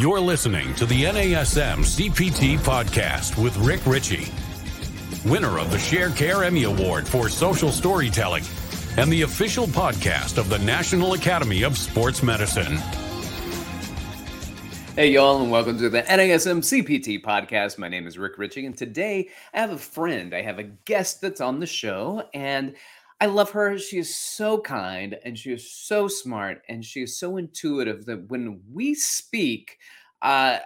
You're listening to the NASM CPT podcast with Rick Richey, winner of the Sharecare Emmy Award for Social Storytelling and the official podcast of the National Academy of Sports Medicine. Hey, y'all, and welcome to the NASM CPT podcast. My name is Rick Richey, and today I have a friend. I have a guest that's on the show, and I love her. She is so kind and she is so smart and she is so intuitive that when we speak, uh,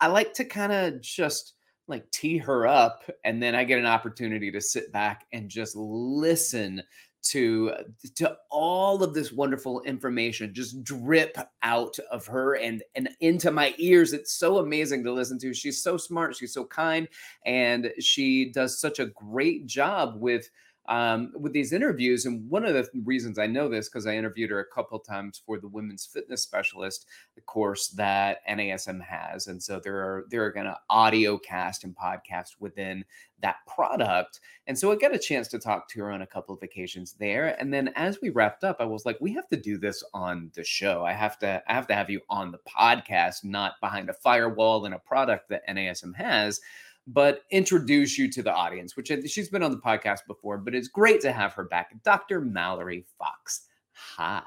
I like to kind of just like tee her up and then I get an opportunity to sit back and just listen to to all of this wonderful information just drip out of her and and into my ears it's so amazing to listen to she's so smart she's so kind and she does such a great job with um, with these interviews. And one of the reasons I know this because I interviewed her a couple times for the women's fitness specialist the course that NASM has, and so there are there are going to audio cast and podcast within that product. And so I got a chance to talk to her on a couple of occasions there. And then as we wrapped up, I was like, we have to do this on the show. I have to I have to have you on the podcast, not behind a firewall and a product that NASM has but introduce you to the audience, which she's been on the podcast before, but it's great to have her back. Dr. Mallory Fox. Hi.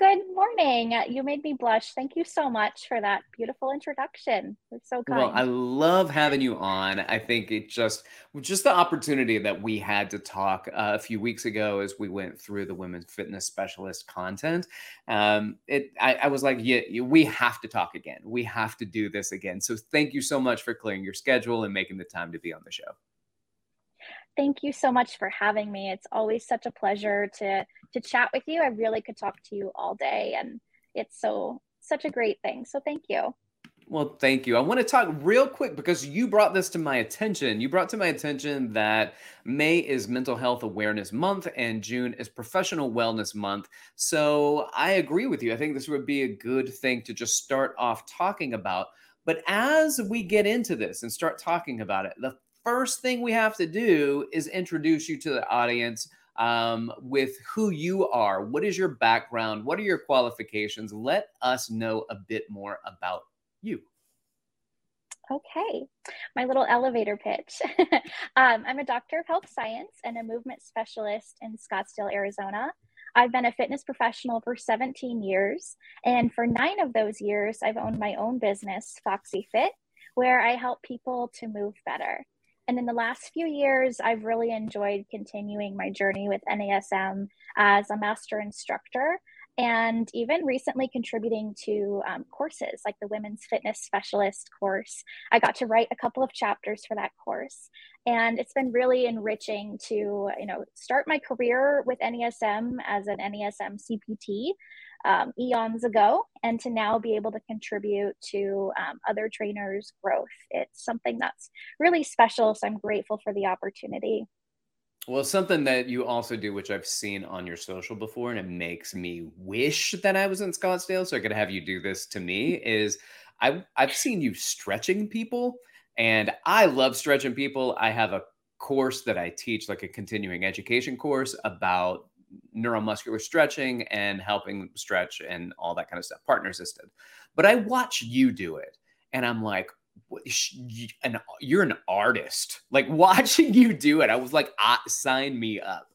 Good morning. You made me blush. Thank you so much for that beautiful introduction. It's so kind. Well, I love having you on. I think it just just the opportunity that we had to talk uh, a few weeks ago as we went through the women's fitness specialist content. Um, it I, I was like, yeah, we have to talk again. We have to do this again. So thank you so much for clearing your schedule and making the time to be on the show. Thank you so much for having me. It's always such a pleasure to to chat with you. I really could talk to you all day and it's so such a great thing. So thank you. Well, thank you. I want to talk real quick because you brought this to my attention. You brought to my attention that May is Mental Health Awareness Month and June is Professional Wellness Month. So I agree with you. I think this would be a good thing to just start off talking about. But as we get into this and start talking about it, the first thing we have to do is introduce you to the audience um, with who you are. What is your background? What are your qualifications? Let us know a bit more about you. Okay, my little elevator pitch. um, I'm a doctor of health science and a movement specialist in Scottsdale, Arizona. I've been a fitness professional for 17 years, and for nine of those years, I've owned my own business, Foxy Fit, where I help people to move better. And in the last few years, I've really enjoyed continuing my journey with NASM as a master instructor and even recently contributing to um, courses like the Women's Fitness Specialist course. I got to write a couple of chapters for that course. And it's been really enriching to, you know, start my career with NASM as an NASM CPT um, eons ago and to now be able to contribute to um, other trainers' growth. It's something that's really special. So I'm grateful for the opportunity. Well, something that you also do, which I've seen on your social before, and it makes me wish that I was in Scottsdale so I could have you do this to me, is I've, I've seen you stretching people, and I love stretching people. I have a course that I teach, like a continuing education course about neuromuscular stretching and helping stretch and all that kind of stuff, partner assisted. But I watch you do it and I'm like, and you're an artist. Like watching you do it, I was like, ah, sign me up.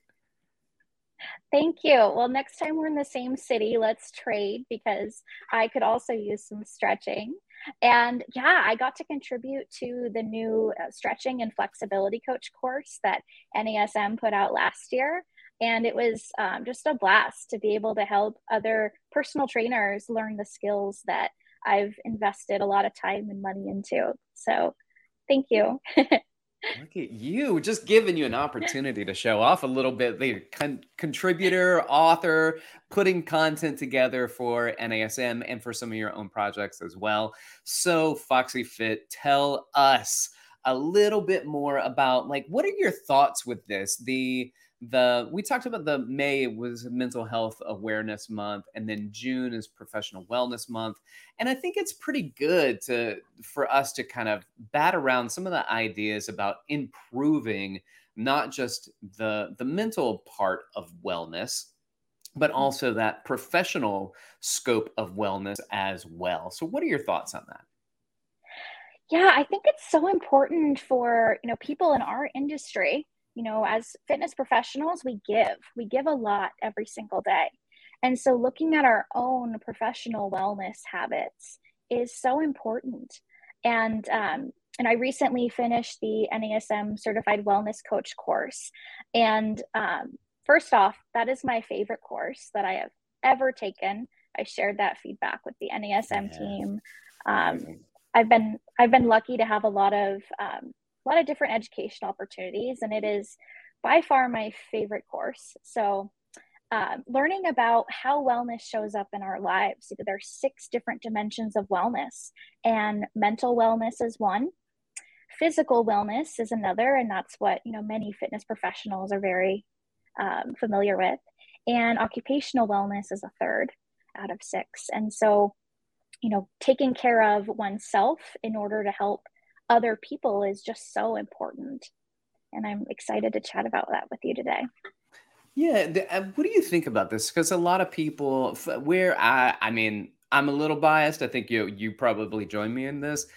Thank you. Well, next time we're in the same city, let's trade because I could also use some stretching. And yeah, I got to contribute to the new uh, stretching and flexibility coach course that NASM put out last year. And it was um, just a blast to be able to help other personal trainers learn the skills that I've invested a lot of time and money into. So thank you. Look at you, just giving you an opportunity to show off a little bit. The con- contributor, author, putting content together for NASM and for some of your own projects as well. So, Foxy Fit, tell us a little bit more about like what are your thoughts with this? The the we talked about the May was mental health awareness month and then June is professional wellness month and I think it's pretty good to for us to kind of bat around some of the ideas about improving not just the the mental part of wellness but mm-hmm. also that professional scope of wellness as well. So, what are your thoughts on that? Yeah, I think it's so important for you know people in our industry. You know, as fitness professionals, we give we give a lot every single day, and so looking at our own professional wellness habits is so important. And um, and I recently finished the NASM Certified Wellness Coach course, and um, first off, that is my favorite course that I have ever taken. I shared that feedback with the NASM yeah. team. Um, I've been I've been lucky to have a lot of um, a lot of different education opportunities, and it is by far my favorite course. So, uh, learning about how wellness shows up in our lives. There are six different dimensions of wellness, and mental wellness is one. Physical wellness is another, and that's what you know many fitness professionals are very um, familiar with. And occupational wellness is a third out of six. And so, you know, taking care of oneself in order to help other people is just so important. And I'm excited to chat about that with you today. Yeah, uh, what do you think about this? Because a lot of people, where I, I mean, I'm a little biased. I think you you probably join me in this.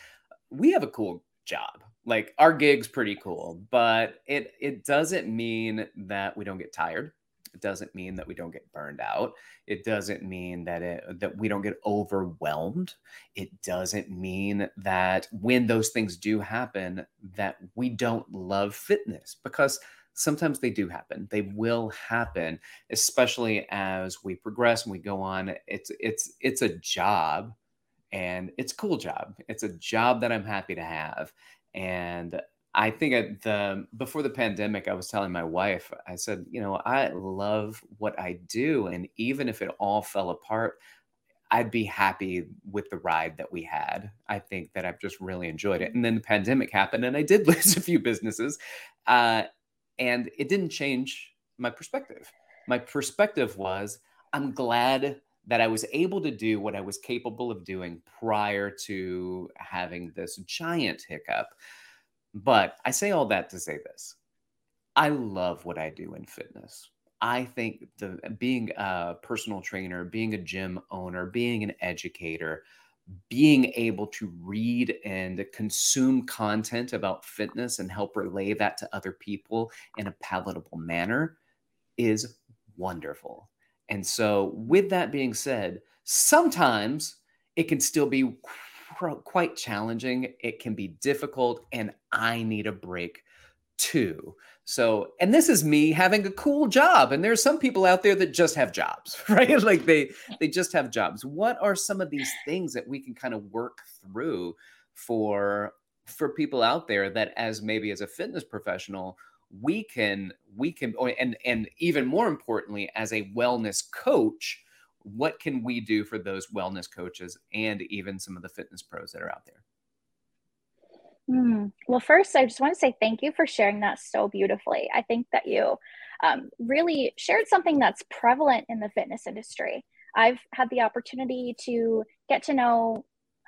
We have a cool job like our gig's pretty cool, but it it doesn't mean that we don't get tired. It doesn't mean that we don't get burned out. It doesn't mean that it that we don't get overwhelmed. It doesn't mean that when those things do happen that we don't love fitness because sometimes they do happen. They will happen, especially as we progress and we go on. It's it's it's a job and it's a cool job. It's a job that I'm happy to have. And I think at the before the pandemic, I was telling my wife, I said, you know, I love what I do, and even if it all fell apart, I'd be happy with the ride that we had. I think that I've just really enjoyed it. And then the pandemic happened, and I did lose a few businesses, uh, and it didn't change my perspective. My perspective was, I'm glad that I was able to do what I was capable of doing prior to having this giant hiccup. But I say all that to say this I love what I do in fitness. I think the being a personal trainer, being a gym owner, being an educator, being able to read and consume content about fitness and help relay that to other people in a palatable manner is wonderful. And so, with that being said, sometimes it can still be quite challenging. It can be difficult, and I need a break too. So, and this is me having a cool job. And there's some people out there that just have jobs, right? like they they just have jobs. What are some of these things that we can kind of work through for for people out there that as maybe as a fitness professional we can we can oh, and and even more importantly as a wellness coach what can we do for those wellness coaches and even some of the fitness pros that are out there mm. well first i just want to say thank you for sharing that so beautifully i think that you um, really shared something that's prevalent in the fitness industry i've had the opportunity to get to know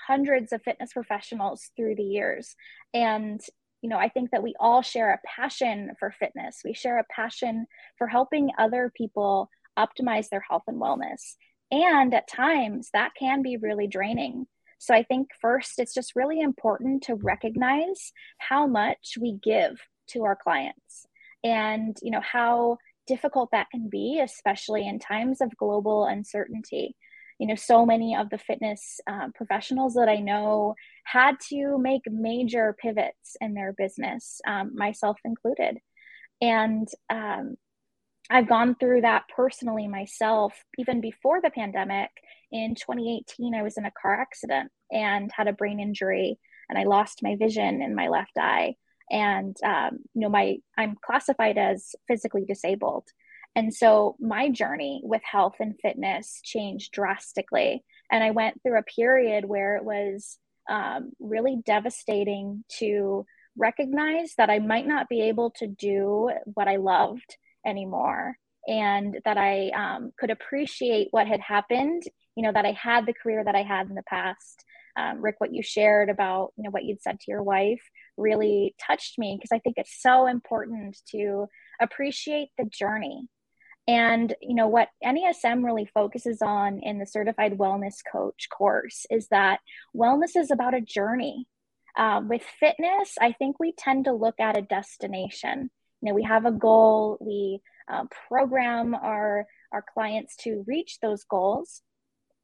hundreds of fitness professionals through the years and you know, I think that we all share a passion for fitness. We share a passion for helping other people optimize their health and wellness. And at times that can be really draining. So I think first, it's just really important to recognize how much we give to our clients and, you know, how difficult that can be, especially in times of global uncertainty you know so many of the fitness um, professionals that i know had to make major pivots in their business um, myself included and um, i've gone through that personally myself even before the pandemic. In 2018 i was in a car accident and had a brain injury and i lost my vision in my left eye. And um, you know my i'm classified as physically disabled. And so my journey with health and fitness changed drastically. And I went through a period where it was um, really devastating to recognize that I might not be able to do what I loved anymore and that I um, could appreciate what had happened, you know, that I had the career that I had in the past. Um, Rick, what you shared about, you know, what you'd said to your wife really touched me because I think it's so important to appreciate the journey And you know what NASM really focuses on in the Certified Wellness Coach course is that wellness is about a journey. Um, with fitness, I think we tend to look at a destination. You know, we have a goal, we uh, program our our clients to reach those goals,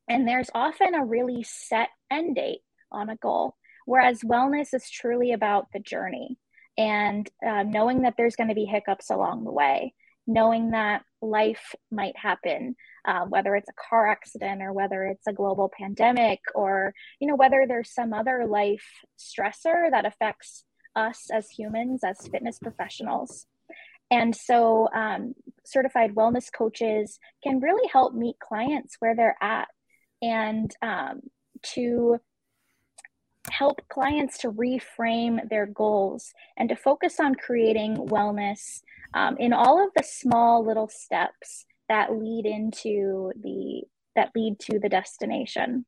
and there's often a really set end date on a goal. Whereas wellness is truly about the journey and uh, knowing that there's going to be hiccups along the way knowing that life might happen uh, whether it's a car accident or whether it's a global pandemic or you know whether there's some other life stressor that affects us as humans as fitness professionals. And so um, certified wellness coaches can really help meet clients where they're at and um, to help clients to reframe their goals and to focus on creating wellness um, in all of the small little steps that lead into the that lead to the destination.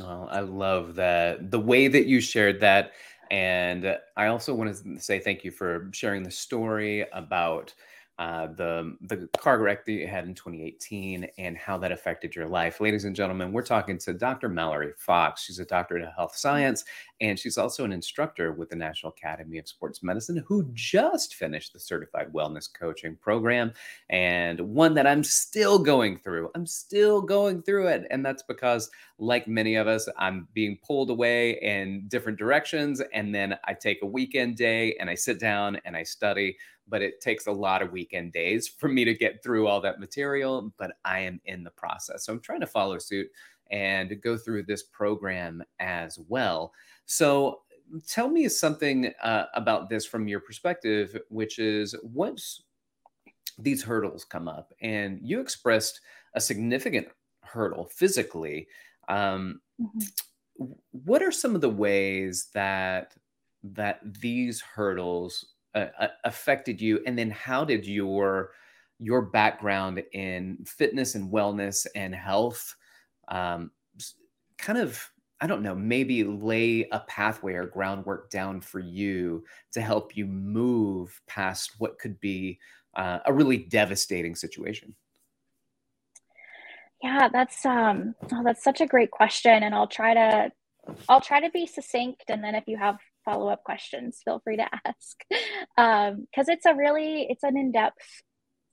Oh, i love that. The way that you shared that and i also want to say thank you for sharing the story about uh, the the car wreck that you had in 2018 and how that affected your life. Ladies and gentlemen, we're talking to Dr. Mallory Fox. She's a doctorate of health science, and she's also an instructor with the National Academy of Sports Medicine, who just finished the Certified Wellness Coaching Program, and one that I'm still going through. I'm still going through it, and that's because, like many of us, I'm being pulled away in different directions, and then I take a weekend day and I sit down and I study but it takes a lot of weekend days for me to get through all that material. But I am in the process. So I'm trying to follow suit and go through this program as well. So tell me something uh, about this from your perspective, which is once these hurdles come up and you expressed a significant hurdle physically. Um, mm-hmm. What are some of the ways that that these hurdles uh, affected you? And then how did your your background in fitness and wellness and health um, kind of i don't know maybe lay a pathway or groundwork down for you to help you move past what could be uh, a really devastating situation? Yeah that's um oh, that's such a great question and i'll try to i'll try to be succinct and then if you have follow up questions, feel free to ask. Because um, it's a really, it's an in depth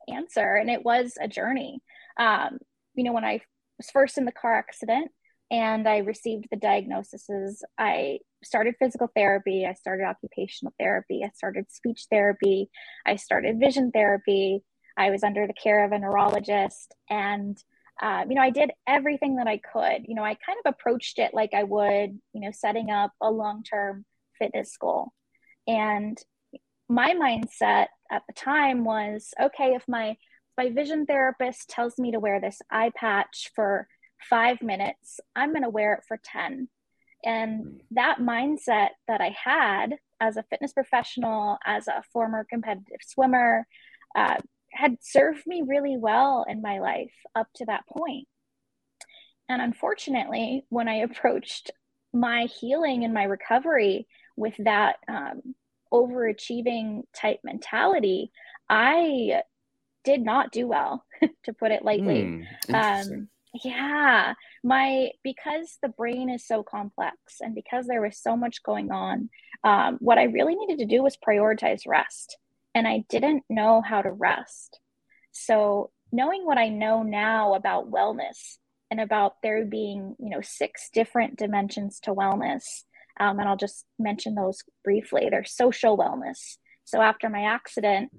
answer and it was a journey. Um, you know, when I was first in the car accident and I received the diagnoses, I started physical therapy, I started occupational therapy, I started speech therapy, I started vision therapy. I was under the care of a neurologist and um, you know, I did everything that I could. You know, I kind of approached it like I would, you know, setting up a long term fitness goal. And my mindset at the time was okay, if my my vision therapist tells me to wear this eye patch for five minutes, I'm going to wear it for 10. And that mindset that I had as a fitness professional, as a former competitive swimmer, uh, had served me really well in my life up to that point. And unfortunately, when I approached my healing and my recovery, with that um, overachieving type mentality, I did not do well, to put it lightly. Mm, um, yeah, my because the brain is so complex and because there was so much going on, um, what I really needed to do was prioritize rest, and I didn't know how to rest. So, knowing what I know now about wellness and about there being, you know, six different dimensions to wellness, um, and I'll just mention those briefly. There's social wellness. So after my accident,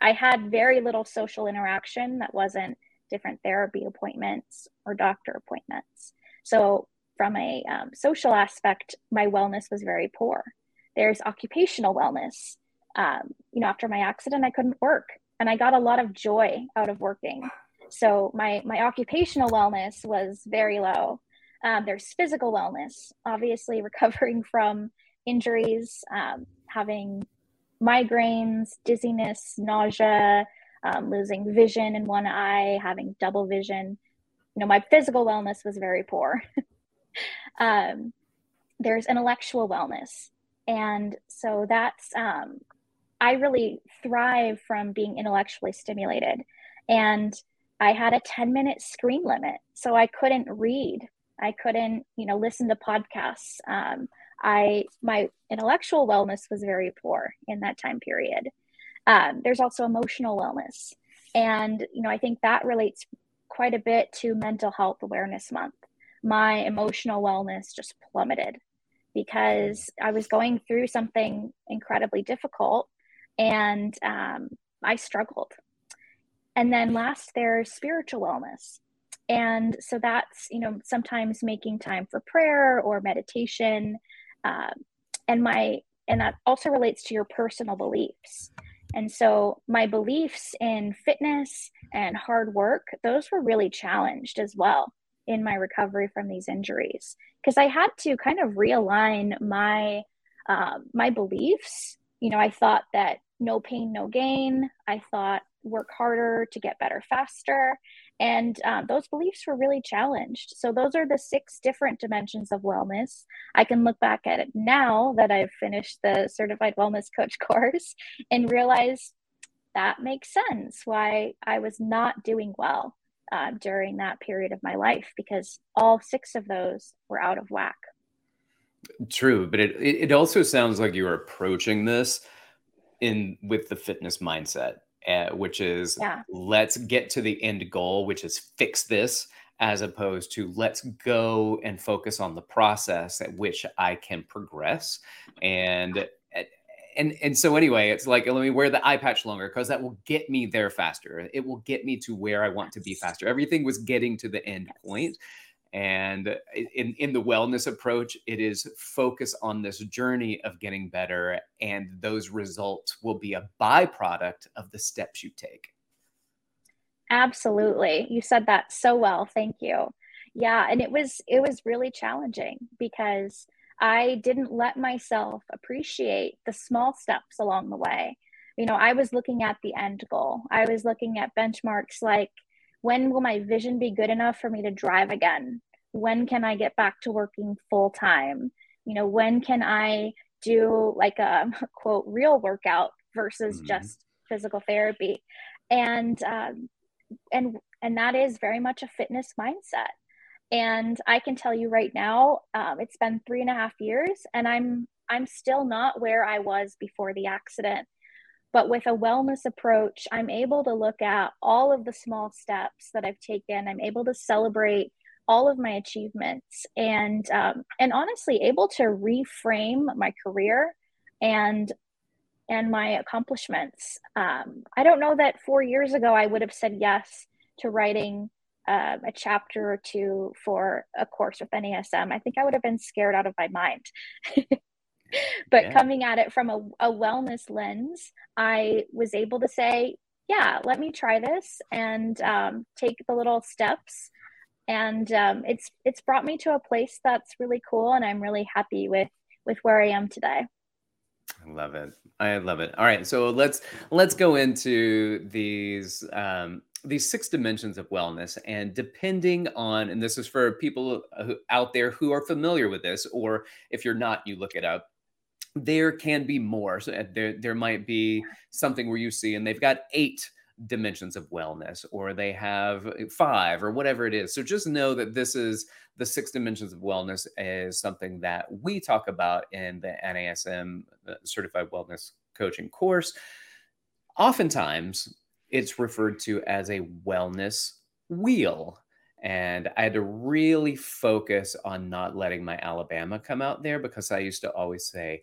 I had very little social interaction that wasn't different therapy appointments or doctor appointments. So from a um, social aspect, my wellness was very poor. There's occupational wellness. Um, you know, after my accident, I couldn't work, and I got a lot of joy out of working. So my my occupational wellness was very low. Um, there's physical wellness, obviously, recovering from injuries, um, having migraines, dizziness, nausea, um, losing vision in one eye, having double vision. You know, my physical wellness was very poor. Um, there's intellectual wellness. And so that's, um, I really thrive from being intellectually stimulated. And I had a 10 minute screen limit. So I couldn't read. I couldn't, you know, listen to podcasts. Um, I my intellectual wellness was very poor in that time period. Um, there's also emotional wellness, and you know I think that relates quite a bit to Mental Health Awareness Month. My emotional wellness just plummeted because I was going through something incredibly difficult, and um, I struggled. And then last, there's spiritual wellness. And so that's, you know, sometimes making time for prayer or meditation, um, and my and that also relates to your personal beliefs. And so my beliefs in fitness and hard work those were really challenged as well in my recovery from these injuries. Because i had to kind of realign my um, my beliefs. You know i thought that no pain no gain. I thought work harder to get better faster and um, those beliefs were really challenged. So, those are the six different dimensions of wellness. I can look back at it now that I've finished the certified wellness coach course and realize that makes sense why I was not doing well uh, during that period of my life because all six of those were out of whack. True, but it it also sounds like you're approaching this in with the fitness mindset uh, which is yeah. let's get to the end goal, which is fix this, as opposed to let's go and focus on the process at which I can progress. And and and so anyway, it's like let me wear the eye patch longer because that will get me there faster. It will get me to where I want to be faster. Everything was getting to the end point. And in, in the wellness approach, it is focus on this journey of getting better, and those results will be a byproduct of the steps you take. Absolutely. You said that so well. Thank you. Yeah, and it was it was really challenging because I didn't let myself appreciate the small steps along the way. You know, I was looking at the end goal. I was looking at benchmarks like when will my vision be good enough for me to drive again? When can I get back to working full time? You know, when can I do like a quote real workout versus mm-hmm. just physical therapy? And um, and and that is very much a fitness mindset. And I can tell you right now, um, it's been three and a half years, and I'm I'm still not where I was before the accident. But with a wellness approach, I'm able to look at all of the small steps that I've taken. I'm able to celebrate all of my achievements and um, and honestly able to reframe my career and and my accomplishments. Um, I don't know that four years ago I would have said yes to writing uh, a chapter or two for a course with NASM. I think I would have been scared out of my mind. but yeah. coming at it from a, a wellness lens, I was able to say, yeah, let me try this and um, take the little steps. And um, it's it's brought me to a place that's really cool, and I'm really happy with with where I am today. I love it. I love it. All right, so let's let's go into these um, these six dimensions of wellness, and depending on, and this is for people out there who are familiar with this, or if you're not, you look it up there can be more. So uh, there, there might be something where you see, and they've got eight dimensions of wellness, or they have uh, five, or whatever it is. So just know that this is the six dimensions of wellness is something that we talk about in the NASM Certified Wellness Coaching course. Oftentimes, it's referred to as a wellness wheel. And I had to really focus on not letting my Alabama come out there because I used to always say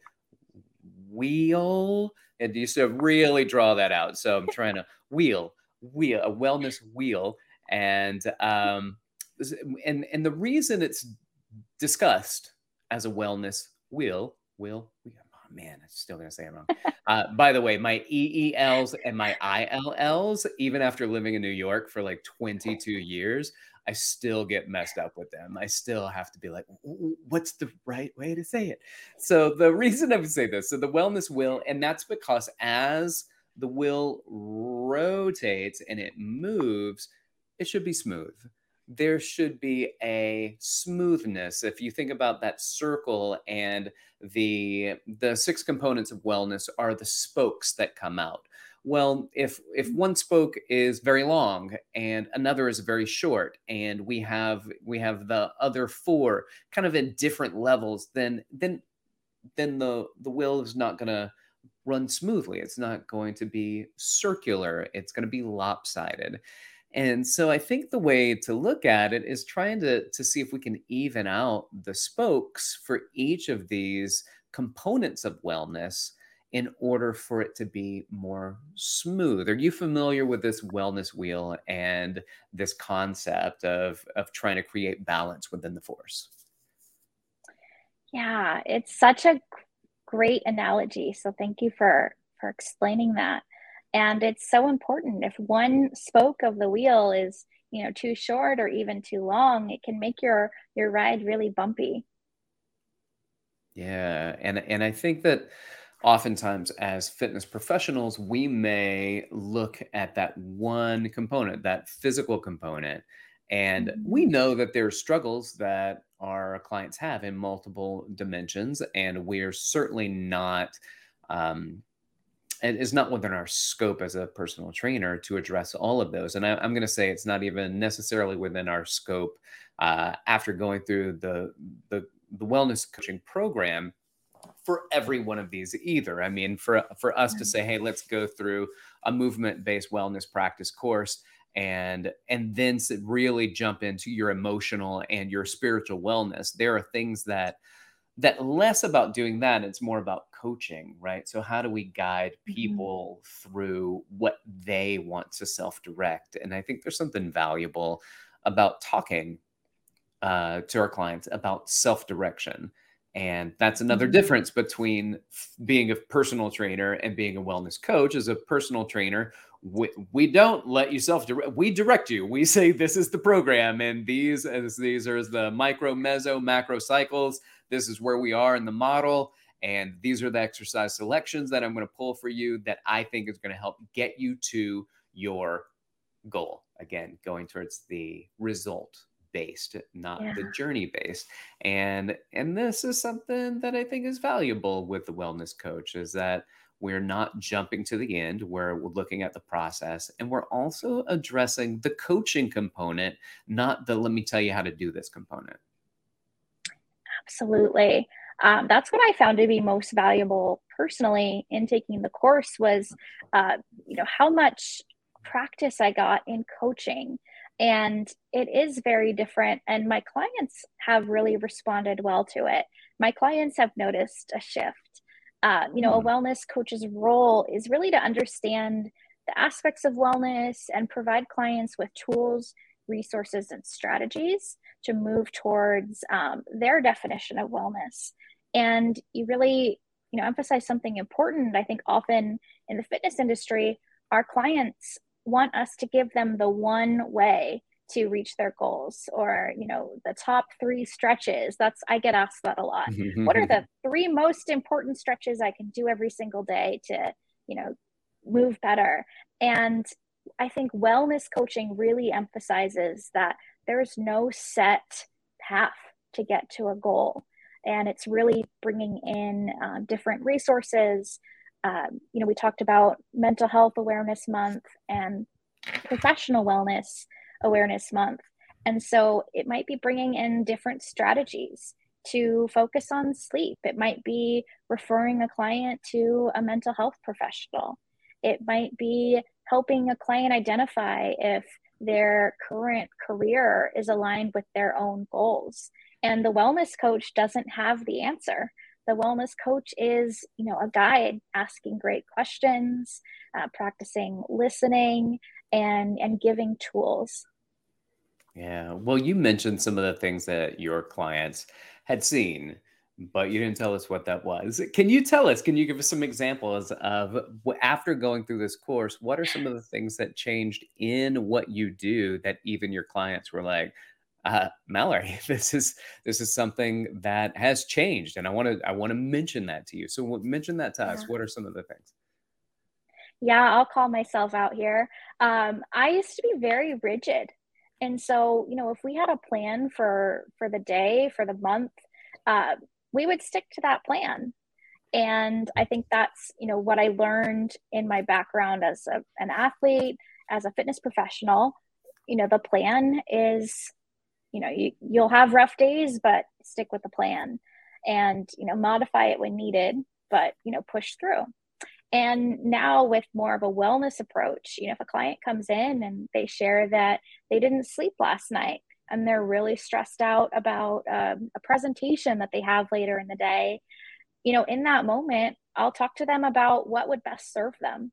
wheel and used to really draw that out. So I'm trying to wheel, wheel, a wellness wheel. And um and and the reason it's discussed as a wellness wheel, wheel, oh man, I'm still gonna say it wrong. Uh, by the way, my EELs and my ILLs, even after living in New York for like 22 years, I still get messed up with them. I still have to be like, what's the right way to say it? So the reason I would say this, so the wellness will, and that's because as the will rotates and it moves, it should be smooth. There should be a smoothness. If you think about that circle and the the six components of wellness are the spokes that come out well if if one spoke is very long and another is very short and we have we have the other four kind of in different levels then then then the the wheel is not going to run smoothly. It's not going to be circular. It's going to be lopsided. And so i think the way to look at it is trying to to see if we can even out the spokes for each of these components of wellness in order for it to be more smooth. Are you familiar with this wellness wheel and this concept of, of trying to create balance within the force? Yeah, it's such a great analogy. So thank you for for explaining that. And it's so important. If one spoke of the wheel is, you know, too short or even too long, it can make your your ride really bumpy. Yeah, and and I think that oftentimes as fitness professionals, we may look at that one component, that physical component, and we mm-hmm. know that there are struggles that our clients have in multiple dimensions, and we're certainly not. Um, it is not within our scope as a personal trainer to address all of those. And I, am going to say it's not even necessarily within our scope uh, after going through the, the the wellness coaching program for every one of these either. I mean, for for us to say, hey, let's go through a movement based wellness practice course and and then really jump into your emotional and your spiritual wellness. There are things that that less about doing that it's more about coaching right so how do we guide mm-hmm. people mm-hmm. through what they want to self-direct and i think there's something valuable about talking uh, to our clients about self-direction and that's another mm-hmm. difference between being a personal trainer and being a wellness coach. As a personal trainer, we, we don't let you self direct. We direct you. We say this is the program, and these as these are the micro, meso, macro cycles. This is where we are in the model, and these are the exercise selections that I'm going to pull for you that I think is going to help get you to your goal. Again, going towards the result based not yeah. the journey based and and this is something that i think is valuable with the wellness coach is that we're not jumping to the end we're looking at the process and we're also addressing the coaching component not the let me tell you how to do this component. Absolutely. Um, that's what i found to be most valuable personally in taking the course was uh, you know how much practice i got in coaching and it is very different and my clients have really responded well to it. My clients have noticed a shift. Uh, you know a hmm. wellness coach's role is really to understand the aspects of wellness and provide clients with tools resources and strategies to move towards um, their definition of wellness. And you really you know emphasize something important. I think often in the fitness industry our clients want us to give them the one way to reach their goals or you know the top three stretches. That's i get asked that a lot. What are the three most important stretches i can do every single day to you know move better? And i think wellness coaching really emphasizes that there's no set path to get to a goal. And it's really bringing in um, different resources um, you know, we talked about mental health awareness month and professional wellness awareness month. And so it might be bringing in different strategies to focus on sleep. It might be referring a client to a mental health professional. It might be helping a client identify if their current career is aligned with their own goals. And the wellness coach doesn't have the answer the wellness coach is you know a guide asking great questions uh, practicing listening and and giving tools. Yeah. Well you mentioned some of the things that your clients had seen but you didn't tell us what that was. Can you tell us can you give us some examples of after going through this course what are some of the things that changed in what you do that even your clients were like uh, Mallory, this is this is something that has changed, and I want to I want to mention that to you. So mention that to yeah. us. What are some of the things? Yeah, I'll call myself out here. Um, I used to be very rigid, and so you know, if we had a plan for for the day, for the month, uh, we would stick to that plan. And I think that's, you know, what I learned in my background as a, an athlete, as a fitness professional. You know, the plan is, you know, you, you'll have rough days, but stick with the plan and, you know, modify it when needed, but, you know, push through. And now with more of a wellness approach, you know, if a client comes in and they share that they didn't sleep last night and they're really stressed out about um, a presentation that they have later in the day, you know, in that moment, I'll talk to them about what would best serve them.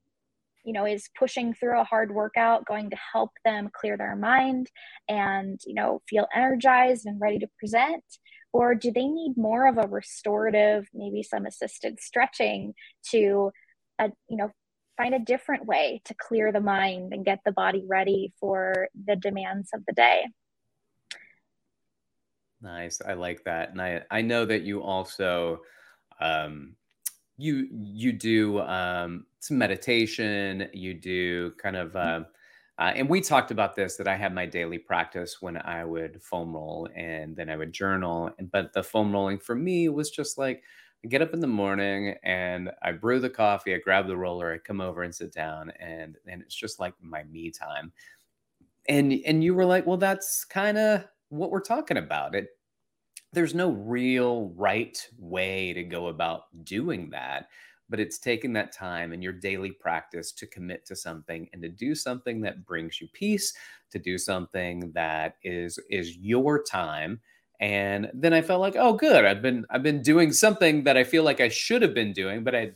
You know, is pushing through a hard workout going to help them clear their mind and, you know, feel energized and ready to present? Or do they need more of a restorative, maybe some assisted stretching to a you know find a different way to clear the mind and get the body ready for the demands of the day? Nice. I like that. And i i know that you also um you you do um some meditation you do kind of uh, uh, and we talked about this that I had my daily practice when I would foam roll and then I would journal. But the foam rolling for me was just like I get up in the morning and I brew the coffee, I grab the roller, I come over and sit down and and it's just like my me time. And and you were like, "Well, that's kind of what we're talking about." It there's no real right way to go about doing that, but it's taking that time in your daily practice to commit to something and to do something that brings you peace, to do something that is is your time. And then i felt like oh good i've been i've been doing something that i feel like i should have been doing but i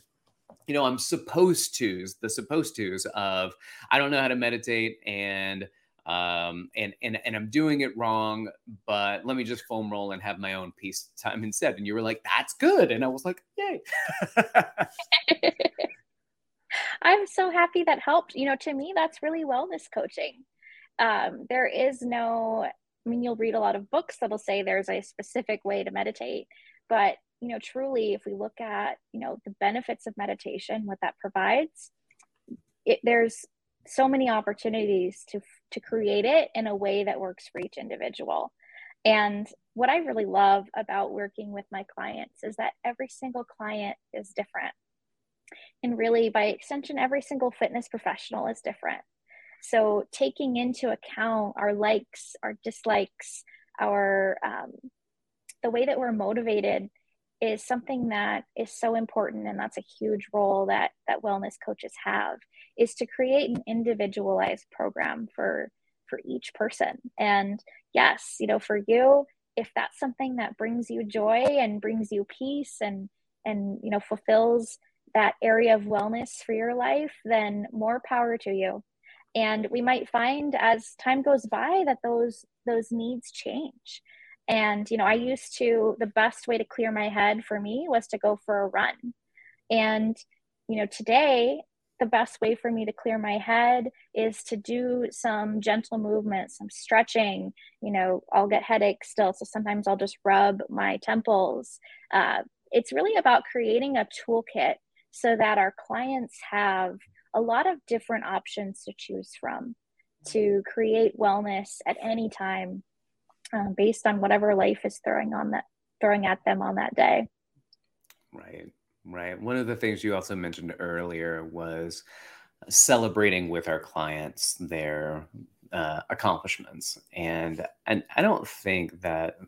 you know i'm supposed to the supposed to's of i don't know how to meditate and um and and and i'm doing it wrong but let me just foam roll and have my own peace time instead. And you were like that's good. And i was like yay. I'm so happy that helped. You know to me that's really wellness coaching. Um, there is no I mean, you'll read a lot of books that'll say there's a specific way to meditate, but you know, truly, if we look at you know the benefits of meditation, what that provides, it, there's so many opportunities to to create it in a way that works for each individual. And what I really love about working with my clients is that every single client is different. And really, by extension, every single fitness professional is different. So taking into account our likes, our dislikes, our um, the way that we're motivated is something that is so important and that's a huge role that that wellness coaches have is to create an individualized program for for each person. And yes you know for you if that's something that brings you joy and brings you peace and and you know fulfills that area of wellness for your life then more power to you. And we might find as time goes by that those those needs change and you know i used to the best way to clear my head for me was to go for a run. And you know today the best way for me to clear my head is to do some gentle movements some stretching. You know i'll get headaches still so sometimes i'll just rub my temples. Uh, it's really about creating a toolkit so that our clients have a lot of different options to choose from to create wellness at any time um, based on whatever life is throwing on that throwing at them on that day right right one of the things you also mentioned earlier was celebrating with our clients their uh, accomplishments and and i don't think that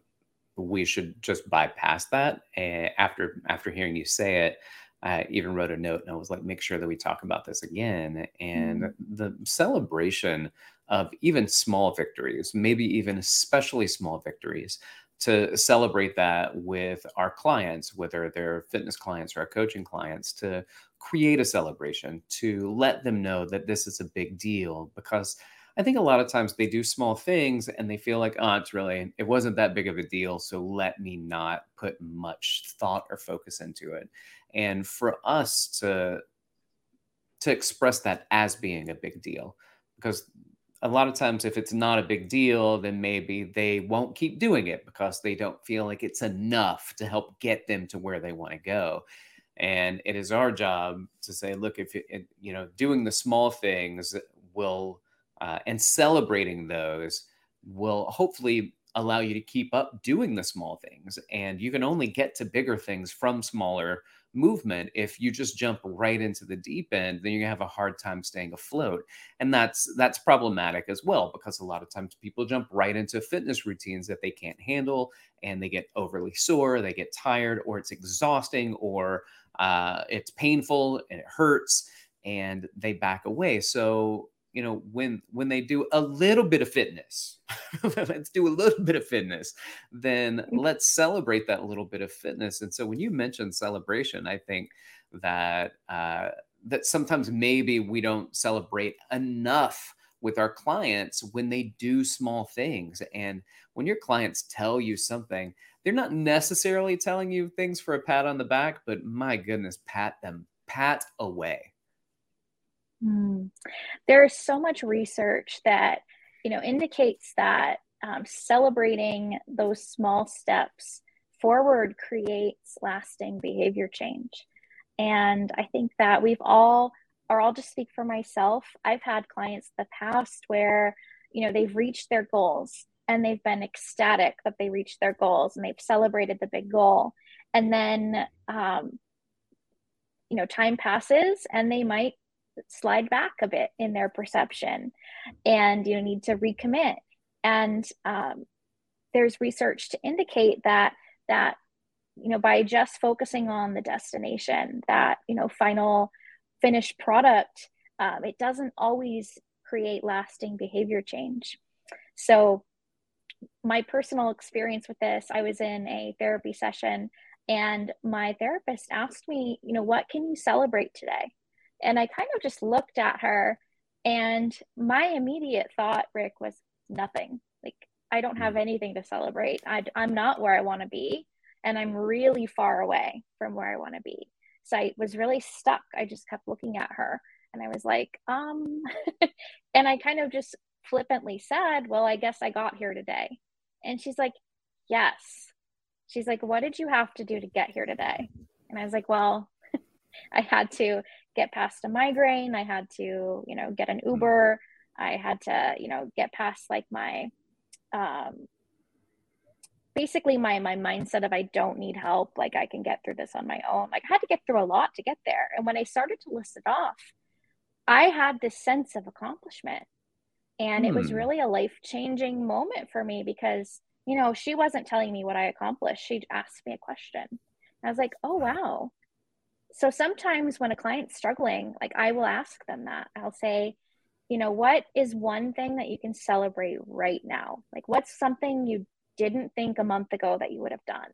we should just bypass that uh, after after hearing you say it I even wrote a note and I was like, make sure that we talk about this again. And mm-hmm. the celebration of even small victories, maybe even especially small victories, to celebrate that with our clients, whether they're fitness clients or our coaching clients, to create a celebration, to let them know that this is a big deal. Because I think a lot of times they do small things and they feel like, oh, it's really, it wasn't that big of a deal. So let me not put much thought or focus into it and for us to to express that as being a big deal because a lot of times if it's not a big deal then maybe they won't keep doing it because they don't feel like it's enough to help get them to where they want to go. And it is our job to say look if it, you know doing the small things will uh, and celebrating those will hopefully allow you to keep up doing the small things. And you can only get to bigger things from smaller movement if you just jump right into the deep end then you're to have a hard time staying afloat and that's that's problematic as well because a lot of times people jump right into fitness routines that they can't handle and they get overly sore they get tired or it's exhausting or uh, it's painful and it hurts and they back away. So you know when when they do a little bit of fitness let's do a little bit of fitness then mm. let's celebrate that little bit of fitness. And so when you mention celebration i think that uh, that sometimes maybe we don't celebrate enough with our clients when they do small things. And when your clients tell you something they're not necessarily telling you things for a pat on the back but my goodness pat them pat away Mm. There's so much research that you know indicates that um, celebrating those small steps forward creates lasting behavior change. And I think that we've all, or I'll just speak for myself, I've had clients in the past where, you know, they've reached their goals and they've been ecstatic that they reached their goals and they've celebrated the big goal. And then, um, you know, time passes and they might slide back a bit in their perception and you need to recommit. And um, there's research to indicate that that you know by just focusing on the destination that you know final finished product um, it doesn't always create lasting behavior change. So my personal experience with this i was in a therapy session and my therapist asked me you know what can you celebrate today and I kind of just looked at her, and my immediate thought, Rick, was nothing. Like, I don't have mm. anything to celebrate. I, I'm not where I want to be, and I'm really far away from where I want to be. So I was really stuck. I just kept looking at her, and I was like, um, and I kind of just flippantly said, Well, I guess I got here today. And she's like, Yes. She's like, What did you have to do to get here today? And I was like, Well, I had to get past a migraine. I had to, you know, get an mm-hmm. Uber. I had to, you know, get past like my, um, basically my my mindset of I don't need help. Like I can get through this on my own. Like I had to get through a lot to get there. And when I started to list it off, I had this sense of accomplishment. And it was hmm. really a life changing moment for me because, you know, she wasn't telling me what I accomplished. She asked me a question. I was like, oh, wow, so sometimes when a client's struggling, like I will ask them that. I'll say, you know, what is one thing that you can celebrate right now? Like, what's something you didn't think a month ago that you would have done?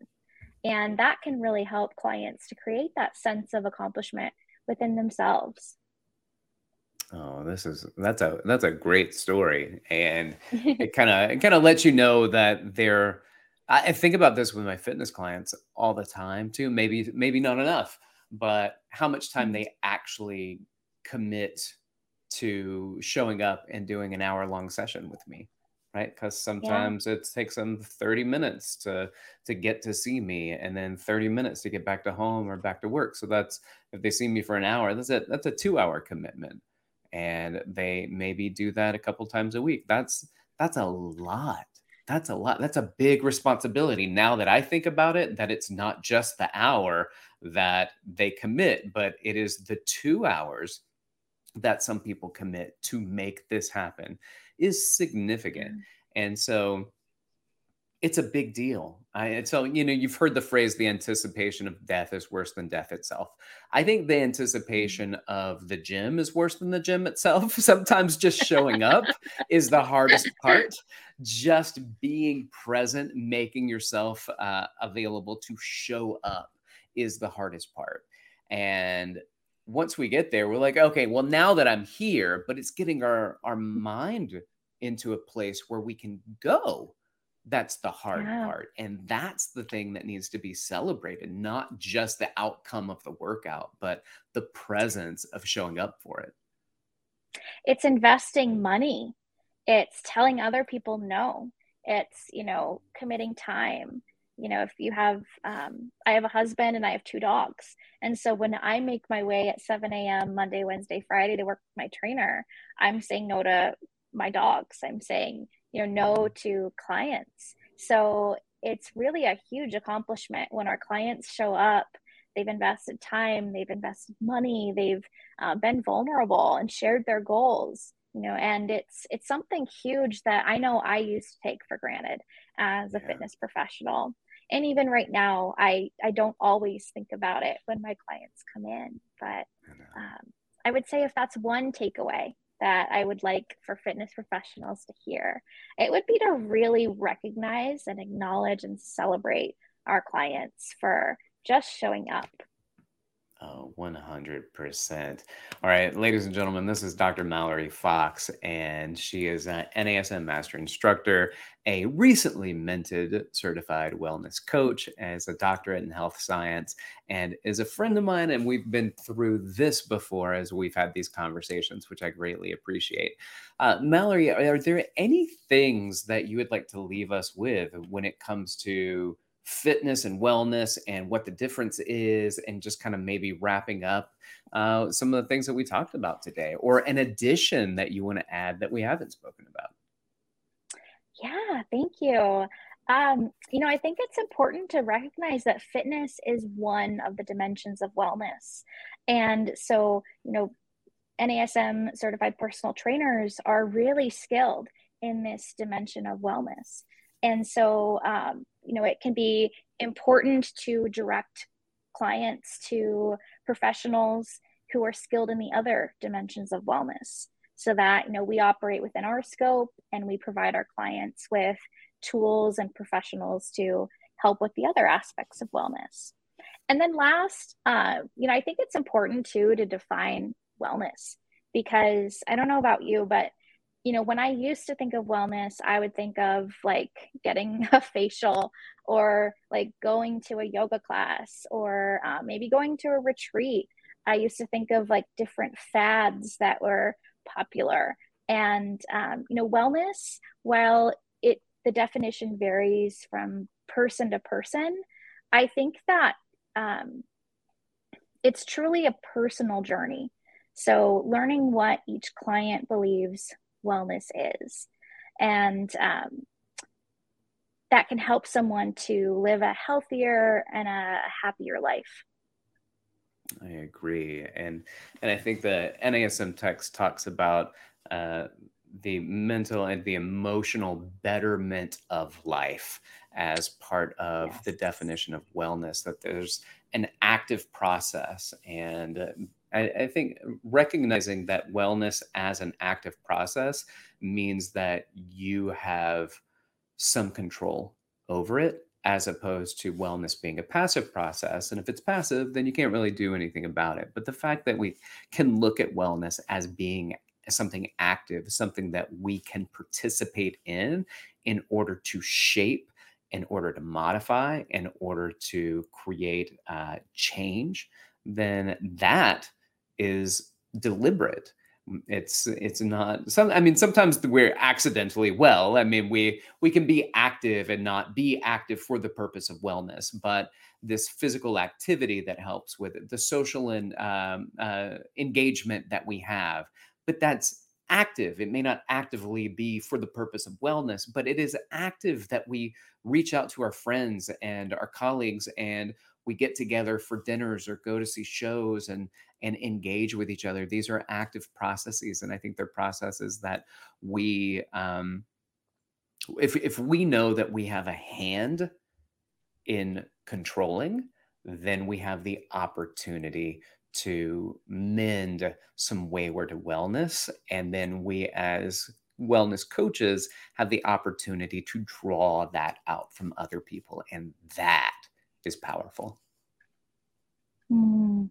And that can really help clients to create that sense of accomplishment within themselves. Oh, this is that's a that's a great story, and it kind of it kind of lets you know that they're. I think about this with my fitness clients all the time too. Maybe maybe not enough, but how much time mm-hmm. they actually commit to showing up and doing an hour long session with me right? Because sometimes yeah. it takes them 30 minutes to to get to see me and then 30 minutes to get back to home or back to work. So that's if they see me for an hour that's a that's a two hour commitment. And they maybe do that a couple times a week. That's that's a lot that's a lot that's a big responsibility now that i think about it that it's not just the hour that they commit, but it is the two hours that some people commit to make this happen is significant. Mm-hmm. And so it's a big deal. I, so, you know, you've heard the phrase the anticipation of death is worse than death itself. I think the mm-hmm. anticipation of the gym is worse than the gym itself. Sometimes just showing up is the hardest part. Just being present, making yourself uh, available to show up is the hardest part. And once we get there, we're like, okay, well, now that I'm here, but it's getting our our mind into a place where we can go. That's the hard yeah. part. And that's the thing that needs to be celebrated, not just the outcome of the workout, but the presence of showing up for it. It's investing money. It's telling other people no. It's, you know, committing time you know if you have um, i have a husband and i have two dogs and so when i make my way at 7 a.m monday wednesday friday to work with my trainer i'm saying no to my dogs i'm saying you know no to clients so it's really a huge accomplishment when our clients show up they've invested time, they've invested money, they've uh, been vulnerable and shared their goals. You know, and it's it's something huge that I know I used to take for granted as a yeah. fitness professional. And even right now, I I don't always think about it when my clients come in. But um, I would say if that's one takeaway that I would like for fitness professionals to hear, it would be to really recognize and acknowledge and celebrate our clients for just showing up. Oh, 100%. All right, ladies and gentlemen, this is Dr. Mallory Fox, and she is an NASM Master Instructor, a recently minted certified wellness coach, as a doctorate in health science, and is a friend of mine. And we've been through this before as we've had these conversations, which I greatly appreciate. Uh, Mallory, are there any things that you would like to leave us with when it comes to? Fitness and wellness and what the difference is, and just kind of maybe wrapping up uh, some of the things that we talked about today, or an addition that you want to add that we haven't spoken about. Yeah, thank you. Um, you know, I think it's important to recognize that fitness is one of the dimensions of wellness. And so, you know, NASM certified personal trainers are really skilled in this dimension of wellness. And so, um, you know, it can be important to direct clients to professionals who are skilled in the other dimensions of wellness so that, you know, we operate within our scope and we provide our clients with tools and professionals to help with the other aspects of wellness. And then last, uh, you know, I think it's important too to define wellness because I don't know about you, but you know, when I used to think of wellness, I would think of like getting a facial or like going to a yoga class or uh, maybe going to a retreat. I used to think of like different fads that were popular. And, um, you know, wellness, while it, the definition varies from person to person, I think that um, it's truly a personal journey. So, learning what each client believes wellness is. And um, that can help someone to live a healthier and a happier life. I agree, and and I think the NASM text talks about uh, the mental and the emotional betterment of life as part of yes. the definition of wellness. That there's an active process, and I, I think recognizing that wellness as an active process means that you have some control over it as opposed to wellness being a passive process. And if it's passive, then you can't really do anything about it. But the fact that we can look at wellness as being something active, something that we can participate in in order to shape, in order to modify, in order to create uh, change, then that is deliberate. It's it's not some i mean sometimes we're accidentally well i mean we we can be active and not be active for the purpose of wellness but this physical activity that helps with it the social and um, uh, engagement that we have but that's active. It may not actively be for the purpose of wellness but it is active that we reach out to our friends and our colleagues and we get together for dinners or go to see shows and and engage with each other. These are active processes and i think they're processes that we um if if we know that we have a hand in controlling then we have the opportunity to mend some wayward wellness and then we as wellness coaches have the opportunity to draw that out from other people and that is powerful. Mm,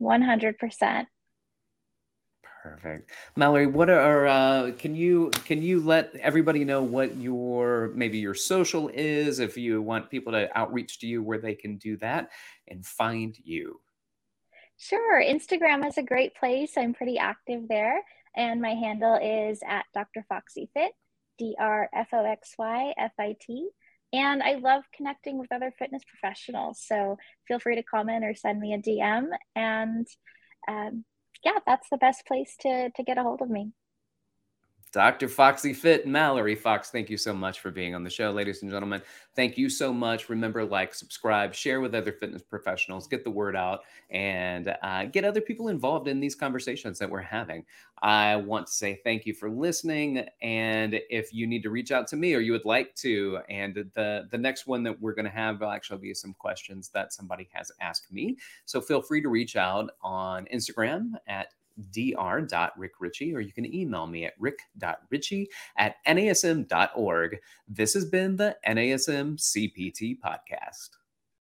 100%. Perfect. Mallory, what are uh can you can you let everybody know what your maybe your social is if you want people to outreach to you where they can do that and find you? Sure. Instagram is a great place. I'm pretty active there and my handle is at Dr. Foxy Fit, D R F O X Y F I T. And I love connecting with other fitness professionals. So feel free to comment or send me a DM. And um, yeah, that's the best place to, to get a hold of me. Dr. Foxy Fit, Mallory Fox, thank you so much for being on the show, ladies and gentlemen. Thank you so much. Remember, like, subscribe, share with other fitness professionals, get the word out, and uh, get other people involved in these conversations that we're having. I want to say thank you for listening. And if you need to reach out to me or you would like to, and the, the next one that we're going to have will actually be some questions that somebody has asked me. So feel free to reach out on Instagram at dr.rickrichey, or you can email me at rick.richey at nasm.org. This has been the NASM CPT podcast.